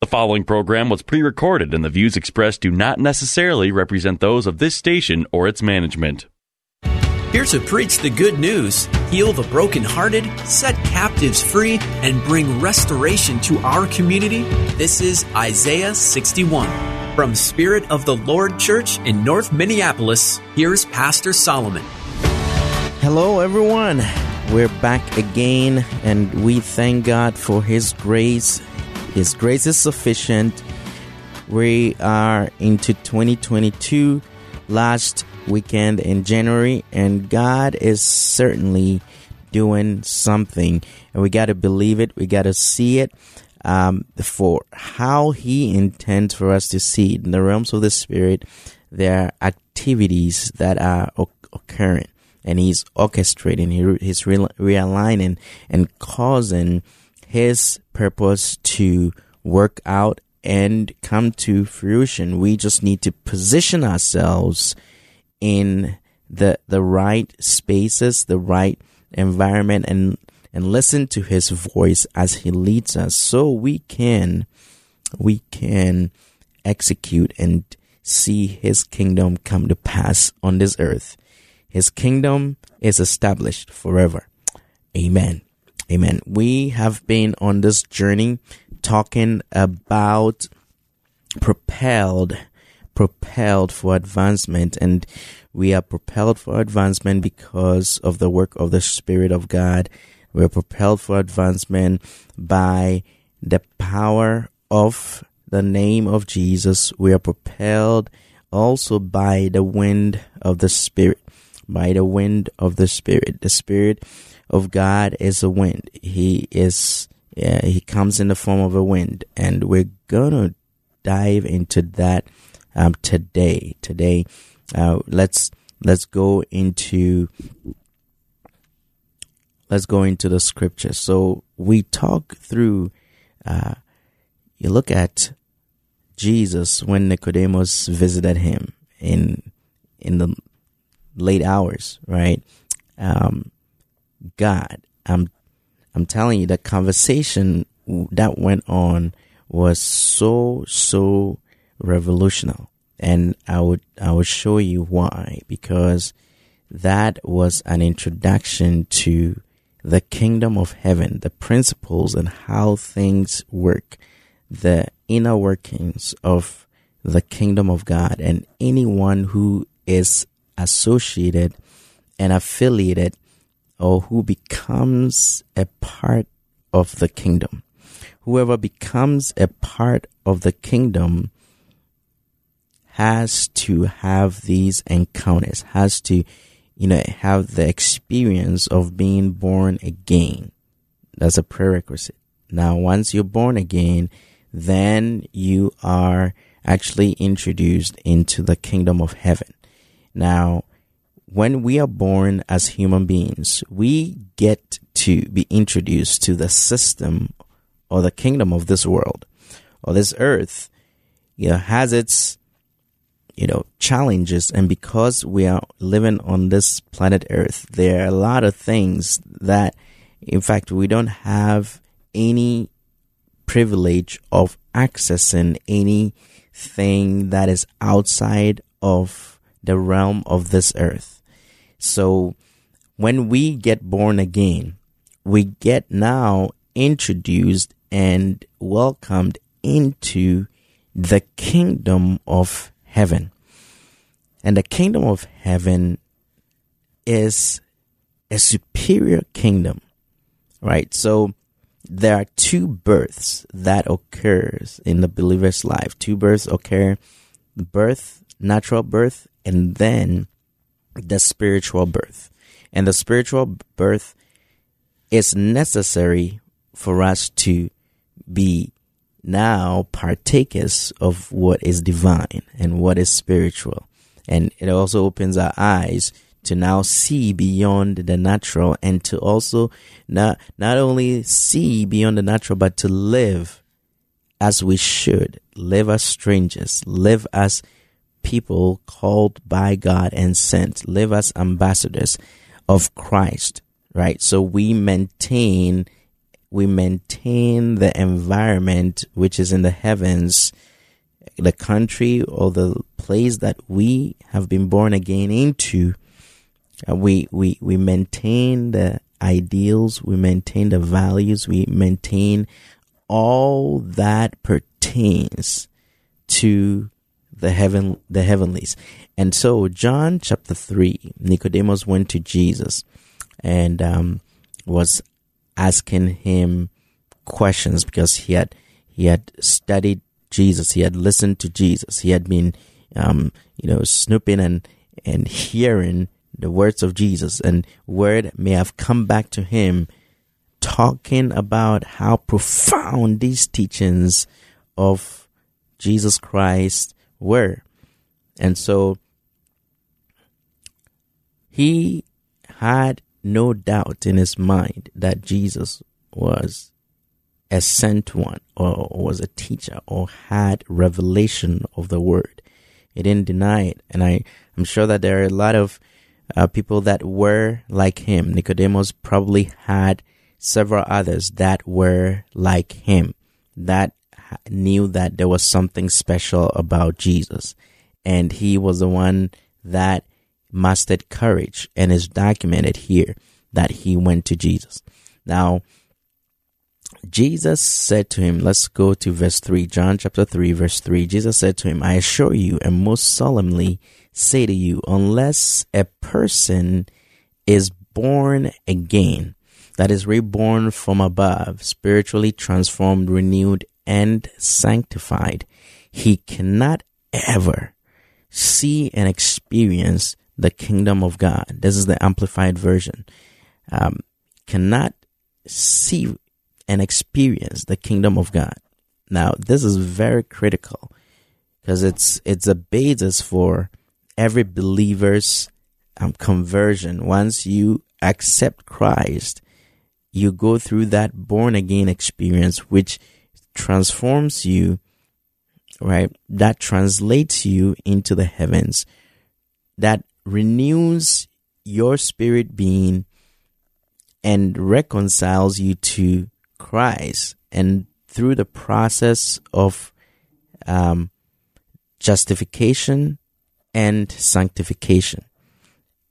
The following program was pre recorded, and the views expressed do not necessarily represent those of this station or its management. Here to preach the good news, heal the brokenhearted, set captives free, and bring restoration to our community, this is Isaiah 61. From Spirit of the Lord Church in North Minneapolis, here's Pastor Solomon. Hello, everyone. We're back again, and we thank God for His grace. His grace is sufficient. We are into 2022, last weekend in January, and God is certainly doing something. And we got to believe it, we got to see it um, for how He intends for us to see it. In the realms of the Spirit, there are activities that are occurring and he's orchestrating, he's realigning and causing his purpose to work out and come to fruition. We just need to position ourselves in the the right spaces, the right environment and and listen to his voice as he leads us so we can we can execute and see his kingdom come to pass on this earth. His kingdom is established forever. Amen. Amen. We have been on this journey talking about propelled, propelled for advancement. And we are propelled for advancement because of the work of the Spirit of God. We're propelled for advancement by the power of the name of Jesus. We are propelled also by the wind of the Spirit by the wind of the Spirit. The Spirit of God is a wind. He is, yeah, he comes in the form of a wind, and we're gonna dive into that um, today. Today, uh, let's let's go into let's go into the scripture. So we talk through. Uh, you look at Jesus when Nicodemus visited him in in the late hours, right? Um, God, I'm, I'm telling you, the conversation that went on was so, so revolutionary. And I would, I would show you why, because that was an introduction to the kingdom of heaven, the principles and how things work, the inner workings of the kingdom of God. And anyone who is associated and affiliated or who becomes a part of the kingdom. Whoever becomes a part of the kingdom has to have these encounters, has to, you know, have the experience of being born again. That's a prerequisite. Now, once you're born again, then you are actually introduced into the kingdom of heaven. Now, when we are born as human beings, we get to be introduced to the system or the kingdom of this world or this earth. You know, has its, you know, challenges. And because we are living on this planet earth, there are a lot of things that, in fact, we don't have any privilege of accessing anything that is outside of the realm of this earth. So when we get born again, we get now introduced and welcomed into the kingdom of heaven. And the kingdom of heaven is a superior kingdom, right? So there are two births that occurs in the believer's life. Two births occur, birth, natural birth and then the spiritual birth. And the spiritual birth is necessary for us to be now partakers of what is divine and what is spiritual. And it also opens our eyes to now see beyond the natural and to also not, not only see beyond the natural, but to live as we should, live as strangers, live as people called by God and sent, live as ambassadors of Christ, right? So we maintain, we maintain the environment which is in the heavens, the country or the place that we have been born again into. We, we, we maintain the ideals, we maintain the values, we maintain all that pertains to the heaven the heavenlies. And so John chapter 3, Nicodemus went to Jesus and um, was asking him questions because he had he had studied Jesus, he had listened to Jesus, he had been um, you know snooping and and hearing the words of Jesus, and word may have come back to him talking about how profound these teachings of Jesus Christ were. And so he had no doubt in his mind that Jesus was a sent one or was a teacher or had revelation of the word. He didn't deny it. And I, I'm sure that there are a lot of uh, people that were like him. Nicodemus probably had several others that were like him, that knew that there was something special about Jesus. And he was the one that mustered courage and is documented here that he went to Jesus. Now, Jesus said to him, let's go to verse 3, John chapter 3, verse 3. Jesus said to him, I assure you and most solemnly say to you, unless a person is born again, that is reborn from above, spiritually transformed, renewed, and sanctified, he cannot ever see and experience the kingdom of God. This is the amplified version. Um, cannot see and experience the kingdom of God. Now, this is very critical because it's it's a basis for every believer's um, conversion. Once you accept Christ, you go through that born again experience, which transforms you, right? That translates you into the heavens, that renews your spirit being and reconciles you to Christ. And through the process of um, justification and sanctification.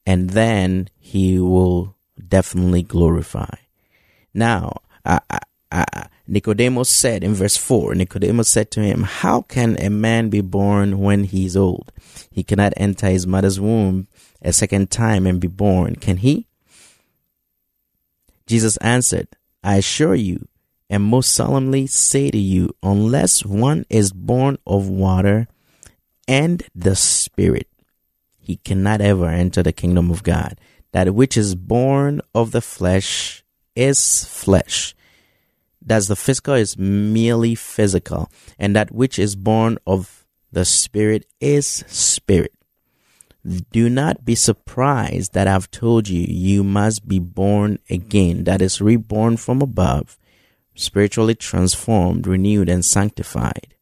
And then he will definitely glorify. Now, I, Nicodemus said in verse 4 Nicodemus said to him, How can a man be born when he is old? He cannot enter his mother's womb a second time and be born, can he? Jesus answered, I assure you, and most solemnly say to you, unless one is born of water and the Spirit, he cannot ever enter the kingdom of God. That which is born of the flesh is flesh. That the physical is merely physical, and that which is born of the Spirit is spirit. Do not be surprised that I've told you you must be born again, that is, reborn from above, spiritually transformed, renewed, and sanctified.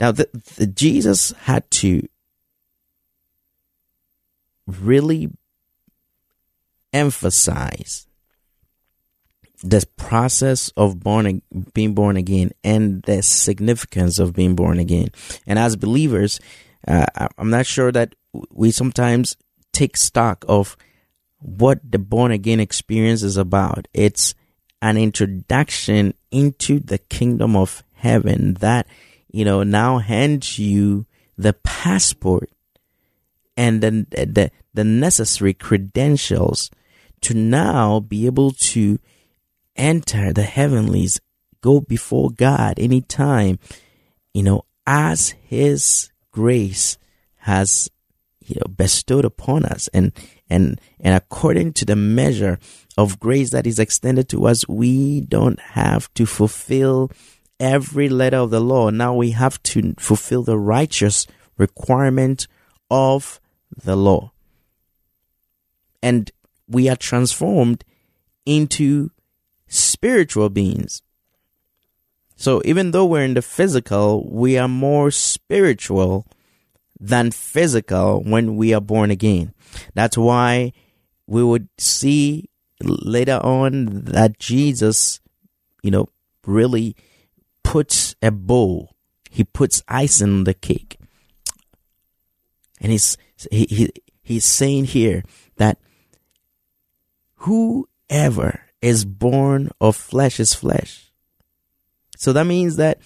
Now, the, the Jesus had to really emphasize the process of born being born again and the significance of being born again. And as believers, uh, I'm not sure that we sometimes take stock of what the born again experience is about. It's an introduction into the kingdom of heaven that, you know, now hands you the passport and the, the, the necessary credentials to now be able to enter the heavenlies, go before God anytime, you know, as His grace has you know bestowed upon us. And and and according to the measure of grace that is extended to us we don't have to fulfill every letter of the law. Now we have to fulfill the righteous requirement of the law. And we are transformed into spiritual beings so even though we're in the physical we are more spiritual than physical when we are born again. That's why we would see later on that Jesus, you know, really puts a bow, he puts ice in the cake. And he's, he, he, he's saying here that whoever is born of flesh is flesh. So that means that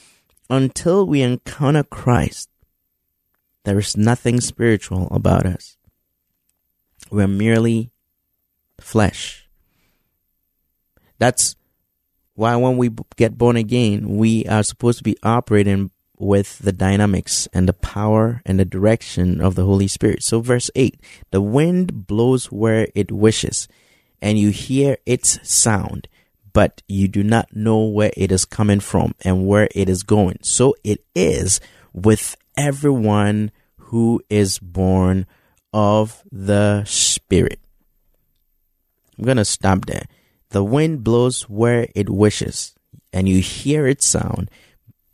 until we encounter Christ, there is nothing spiritual about us. We're merely flesh. That's why when we get born again, we are supposed to be operating with the dynamics and the power and the direction of the Holy Spirit. So, verse 8 the wind blows where it wishes, and you hear its sound, but you do not know where it is coming from and where it is going. So, it is with everyone who is born of the Spirit. I'm going to stop there. The wind blows where it wishes, and you hear its sound,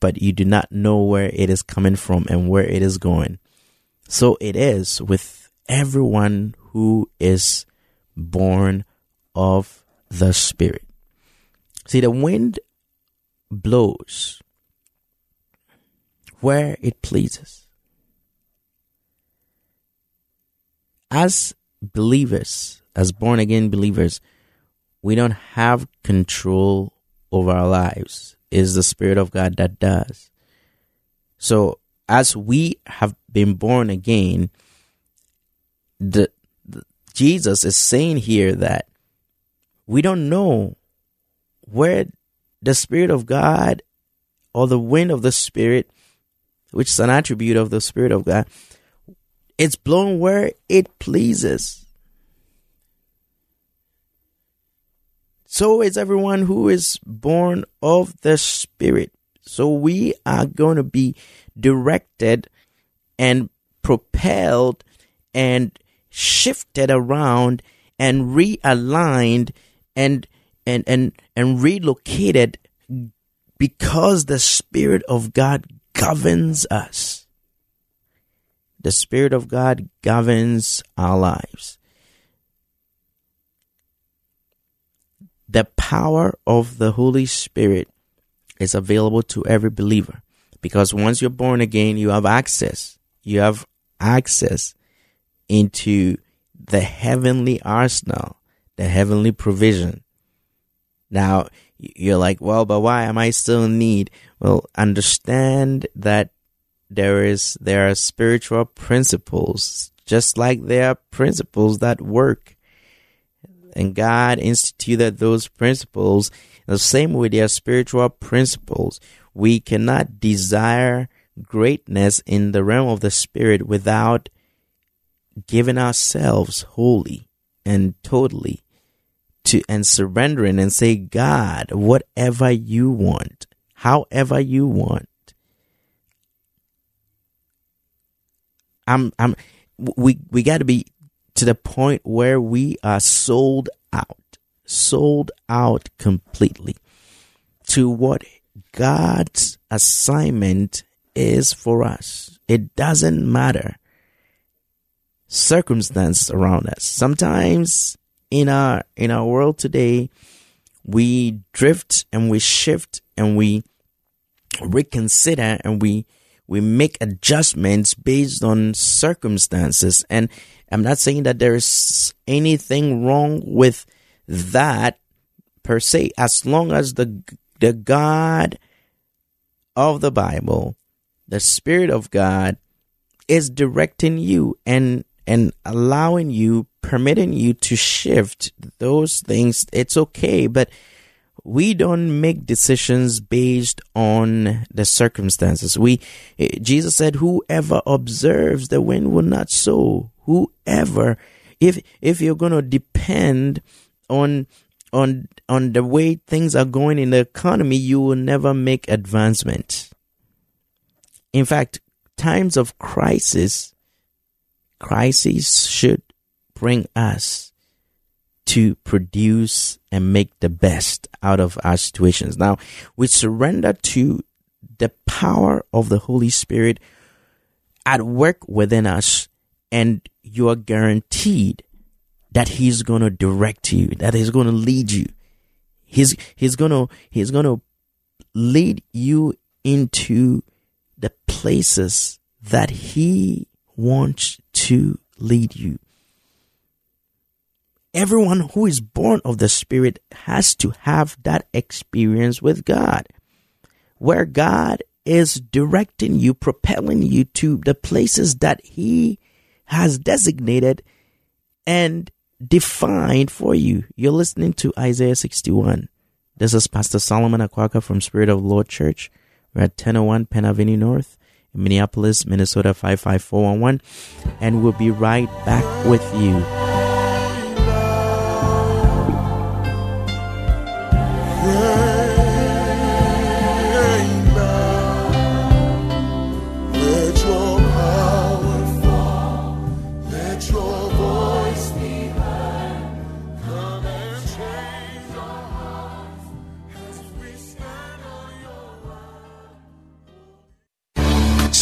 but you do not know where it is coming from and where it is going. So it is with everyone who is born of the Spirit. See, the wind blows where it pleases. As believers, as born again believers, we don't have control over our lives. Is the Spirit of God that does. So, as we have been born again, the, the Jesus is saying here that we don't know where the Spirit of God or the wind of the Spirit which is an attribute of the Spirit of God, it's blown where it pleases. So is everyone who is born of the Spirit. So we are going to be directed and propelled and shifted around and realigned and and and and relocated because the spirit of God governs us. The Spirit of God governs our lives. The power of the Holy Spirit is available to every believer because once you're born again, you have access. You have access into the heavenly arsenal, the heavenly provision. Now, you're like, well, but why am I still in need? Well, understand that there is, there are spiritual principles, just like there are principles that work. And God instituted those principles the same way they are spiritual principles. We cannot desire greatness in the realm of the spirit without giving ourselves wholly and totally to and surrendering and say, God, whatever you want, however you want. I'm I'm we we got to be to the point where we are sold out, sold out completely to what God's assignment is for us. It doesn't matter circumstance around us. Sometimes in our in our world today, we drift and we shift and we reconsider and we we make adjustments based on circumstances. And i'm not saying that there's anything wrong with that per se as long as the the god of the bible the spirit of god is directing you and and allowing you, permitting you to shift those things, it's okay. But we don't make decisions based on the circumstances. We, eh, Jesus said, whoever observes the wind will not sow. whoever if if you're going to depend on on on the way things are going in the economy you will never make advancement in fact times of crisis crises should bring us to produce and make the best out of our situations now we surrender to the power of the holy spirit at work within us and you are guaranteed that he's going to direct you, that he's going to lead you. He's, he's going to, he's going to lead you into the places that he wants to lead you. Everyone who is born of the Spirit has to have that experience with God, where God is directing you, propelling you to the places that He has designated and defined for you. You're listening to Isaiah 61. This is Pastor Solomon Akwaka from Spirit of Lord Church. We're at 1001 Penn Avenue North Minneapolis, Minnesota 55411. And we'll be right back with you.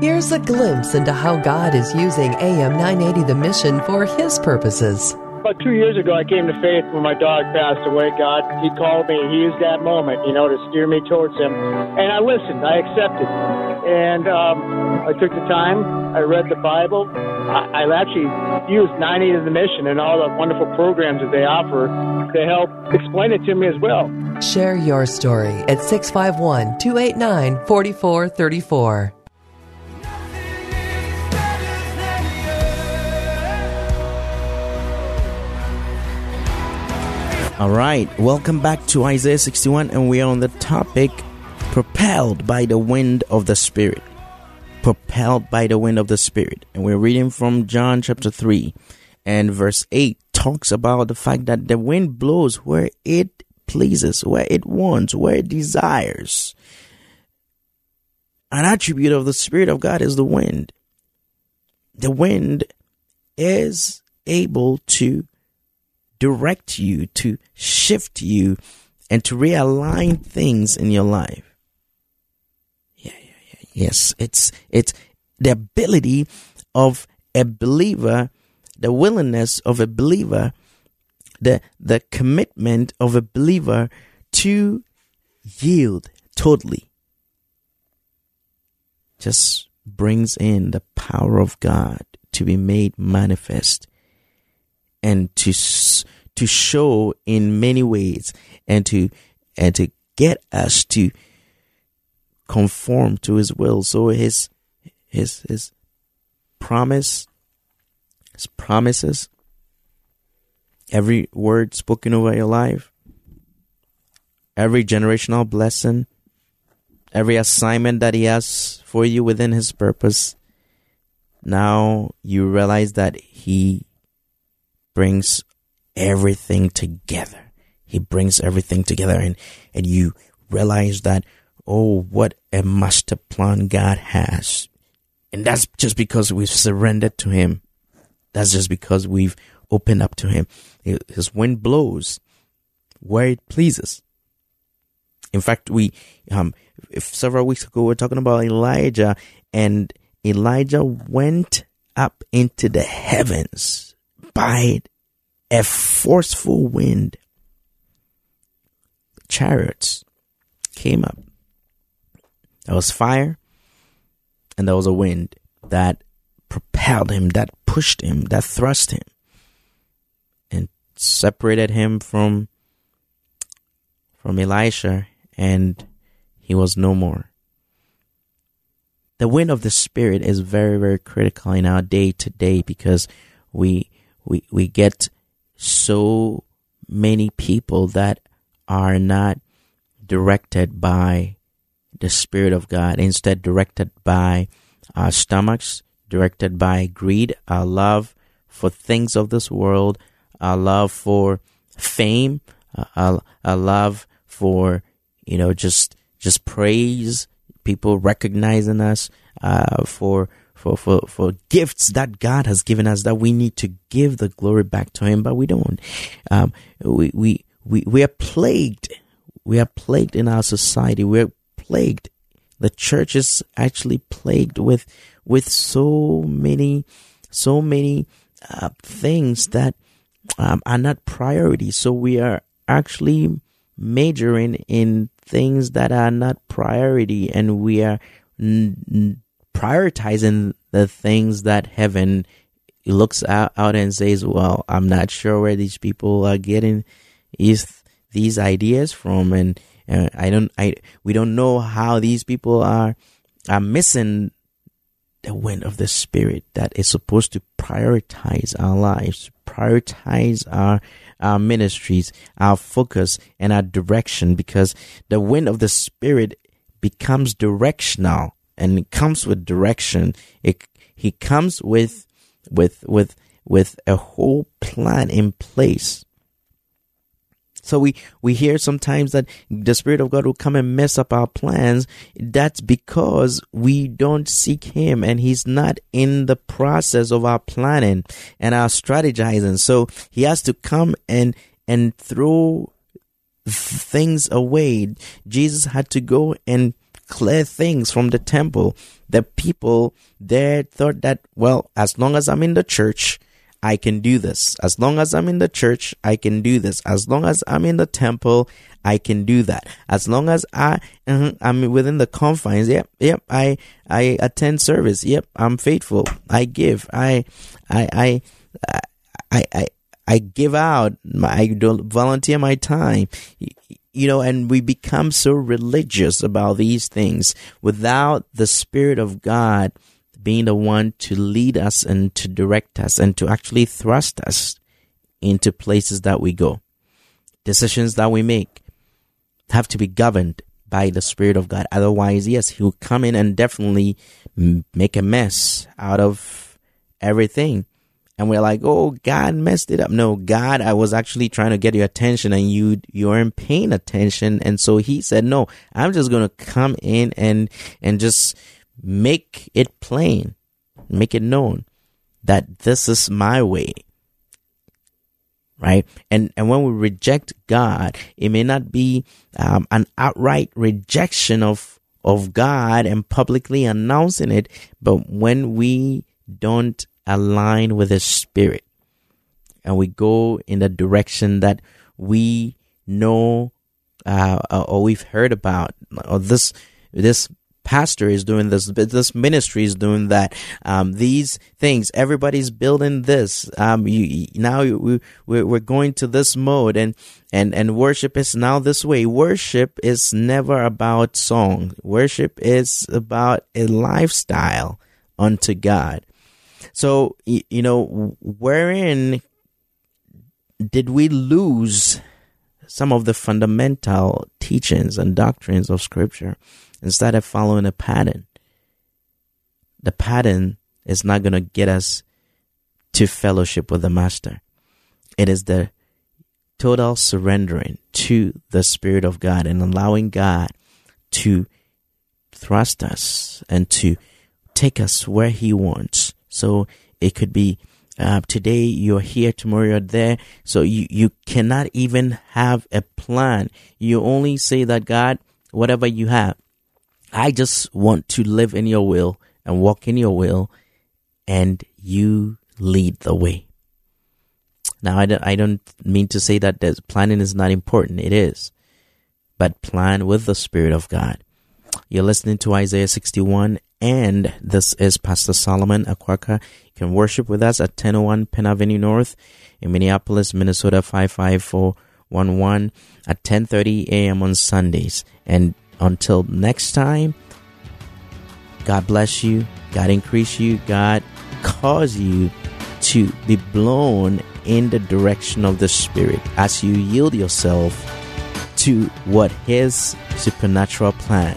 Here's a glimpse into how God is using AM 980 The Mission for His purposes. About two years ago, I came to faith when my dog passed away. God, He called me. He used that moment, you know, to steer me towards Him. And I listened. I accepted. And um, I took the time. I read the Bible. I, I actually used 980 The Mission and all the wonderful programs that they offer to help explain it to me as well. Share your story at 651 289 4434. All right, welcome back to Isaiah 61, and we are on the topic propelled by the wind of the Spirit. Propelled by the wind of the Spirit. And we're reading from John chapter 3, and verse 8 talks about the fact that the wind blows where it pleases, where it wants, where it desires. An attribute of the Spirit of God is the wind. The wind is able to direct you, to shift you, and to realign things in your life. Yeah, yeah, yeah. Yes, it's it's the ability of a believer, the willingness of a believer, the the commitment of a believer to yield totally. Just brings in the power of God to be made manifest and to to show in many ways and to and to get us to conform to his will. So his his his promise his promises every word spoken over your life every generational blessing every assignment that he has for you within his purpose now you realize that he brings everything together. He brings everything together and, and you realize that, oh, what a master plan God has. And that's just because we've surrendered to Him. That's just because we've opened up to Him. His wind blows where it pleases. In fact, we, um, if several weeks ago, we were talking about Elijah and Elijah went up into the heavens by a forceful wind. Chariots came up. There was fire and there was a wind that propelled him, that pushed him, that thrust him, and separated him from from Elisha, and he was no more. The wind of the Spirit is very, very critical in our day to day because we we we get so many people that are not directed by the Spirit of God, instead directed by our stomachs, directed by greed, our love for things of this world, our love for fame, our, our love for, you know, just, just praise, people recognizing us, uh, for, for, for, for gifts that God has given us that we need to give the glory back to Him, but we don't. Um, we, we, we, we are plagued. We are plagued in our society. We're plagued. The church is actually plagued with, with so many, so many, uh, things that, um, are not priorities. So we are actually majoring in things that are not priority and we are prioritizing the things that heaven looks out, out and says, well, I'm not sure where these people are getting these, these ideas from. And uh, I don't, I, we don't know how these people are, are missing the wind of the spirit that is supposed to prioritize our lives, prioritize our, our ministries, our focus and our direction because the wind of the spirit becomes directional and it comes with direction. It, he comes with, with, with, with a whole plan in place. So we, we hear sometimes that the Spirit of God will come and mess up our plans. That's because we don't seek Him and He's not in the process of our planning and our strategizing. So He has to come and, and throw things away. Jesus had to go and clear things from the temple. The people there thought that, well, as long as I'm in the church, I can do this. As long as I'm in the church, I can do this. As long as I'm in the temple, I can do that. As long as I, uh, I'm within the confines, yep, yep, I, I attend service. Yep, I'm faithful. I give. I, I, I, I, I, I give out. I volunteer my time. You know, and we become so religious about these things without the Spirit of God being the one to lead us and to direct us and to actually thrust us into places that we go. Decisions that we make have to be governed by the Spirit of God. Otherwise, yes, He will come in and definitely make a mess out of everything. And we're like, oh, God messed it up. No, God, I was actually trying to get your attention and you, you aren't paying attention. And so he said, no, I'm just going to come in and, and just make it plain, make it known that this is my way. Right? And, and when we reject God, it may not be um, an outright rejection of, of God and publicly announcing it, but when we don't align with His Spirit and we go in the direction that we know uh, or we've heard about, or this this pastor is doing this, this ministry is doing that. Um, these things, everybody's building this. Um, you, now we, we're going to this mode and, and, and worship is now this way. Worship is never about song. Worship is about a lifestyle unto God. So, you know, wherein did we lose some of the fundamental teachings and doctrines of scripture? instead of following a pattern. The pattern is not going to get us to fellowship with the Master. It is the total surrendering to the Spirit of God and allowing God to thrust us and to take us where He wants. So it could be uh, today you're here, tomorrow you're there. So you, you cannot even have a plan. You only say that God, whatever you have, I just want to live in your will and walk in your will, and you lead the way. Now, I don't, I don't mean to say that planning is not important. It is. But plan with the Spirit of God. You're listening to Isaiah 61, and this is Pastor Solomon Akwaka. You can worship with us at 1001 Penn Avenue North in Minneapolis, Minnesota 55411 at 10:30 a.m. on Sundays. And until next time, God bless you, God increase you, God cause you to be blown in the direction of the Spirit as you yield yourself to what His supernatural plan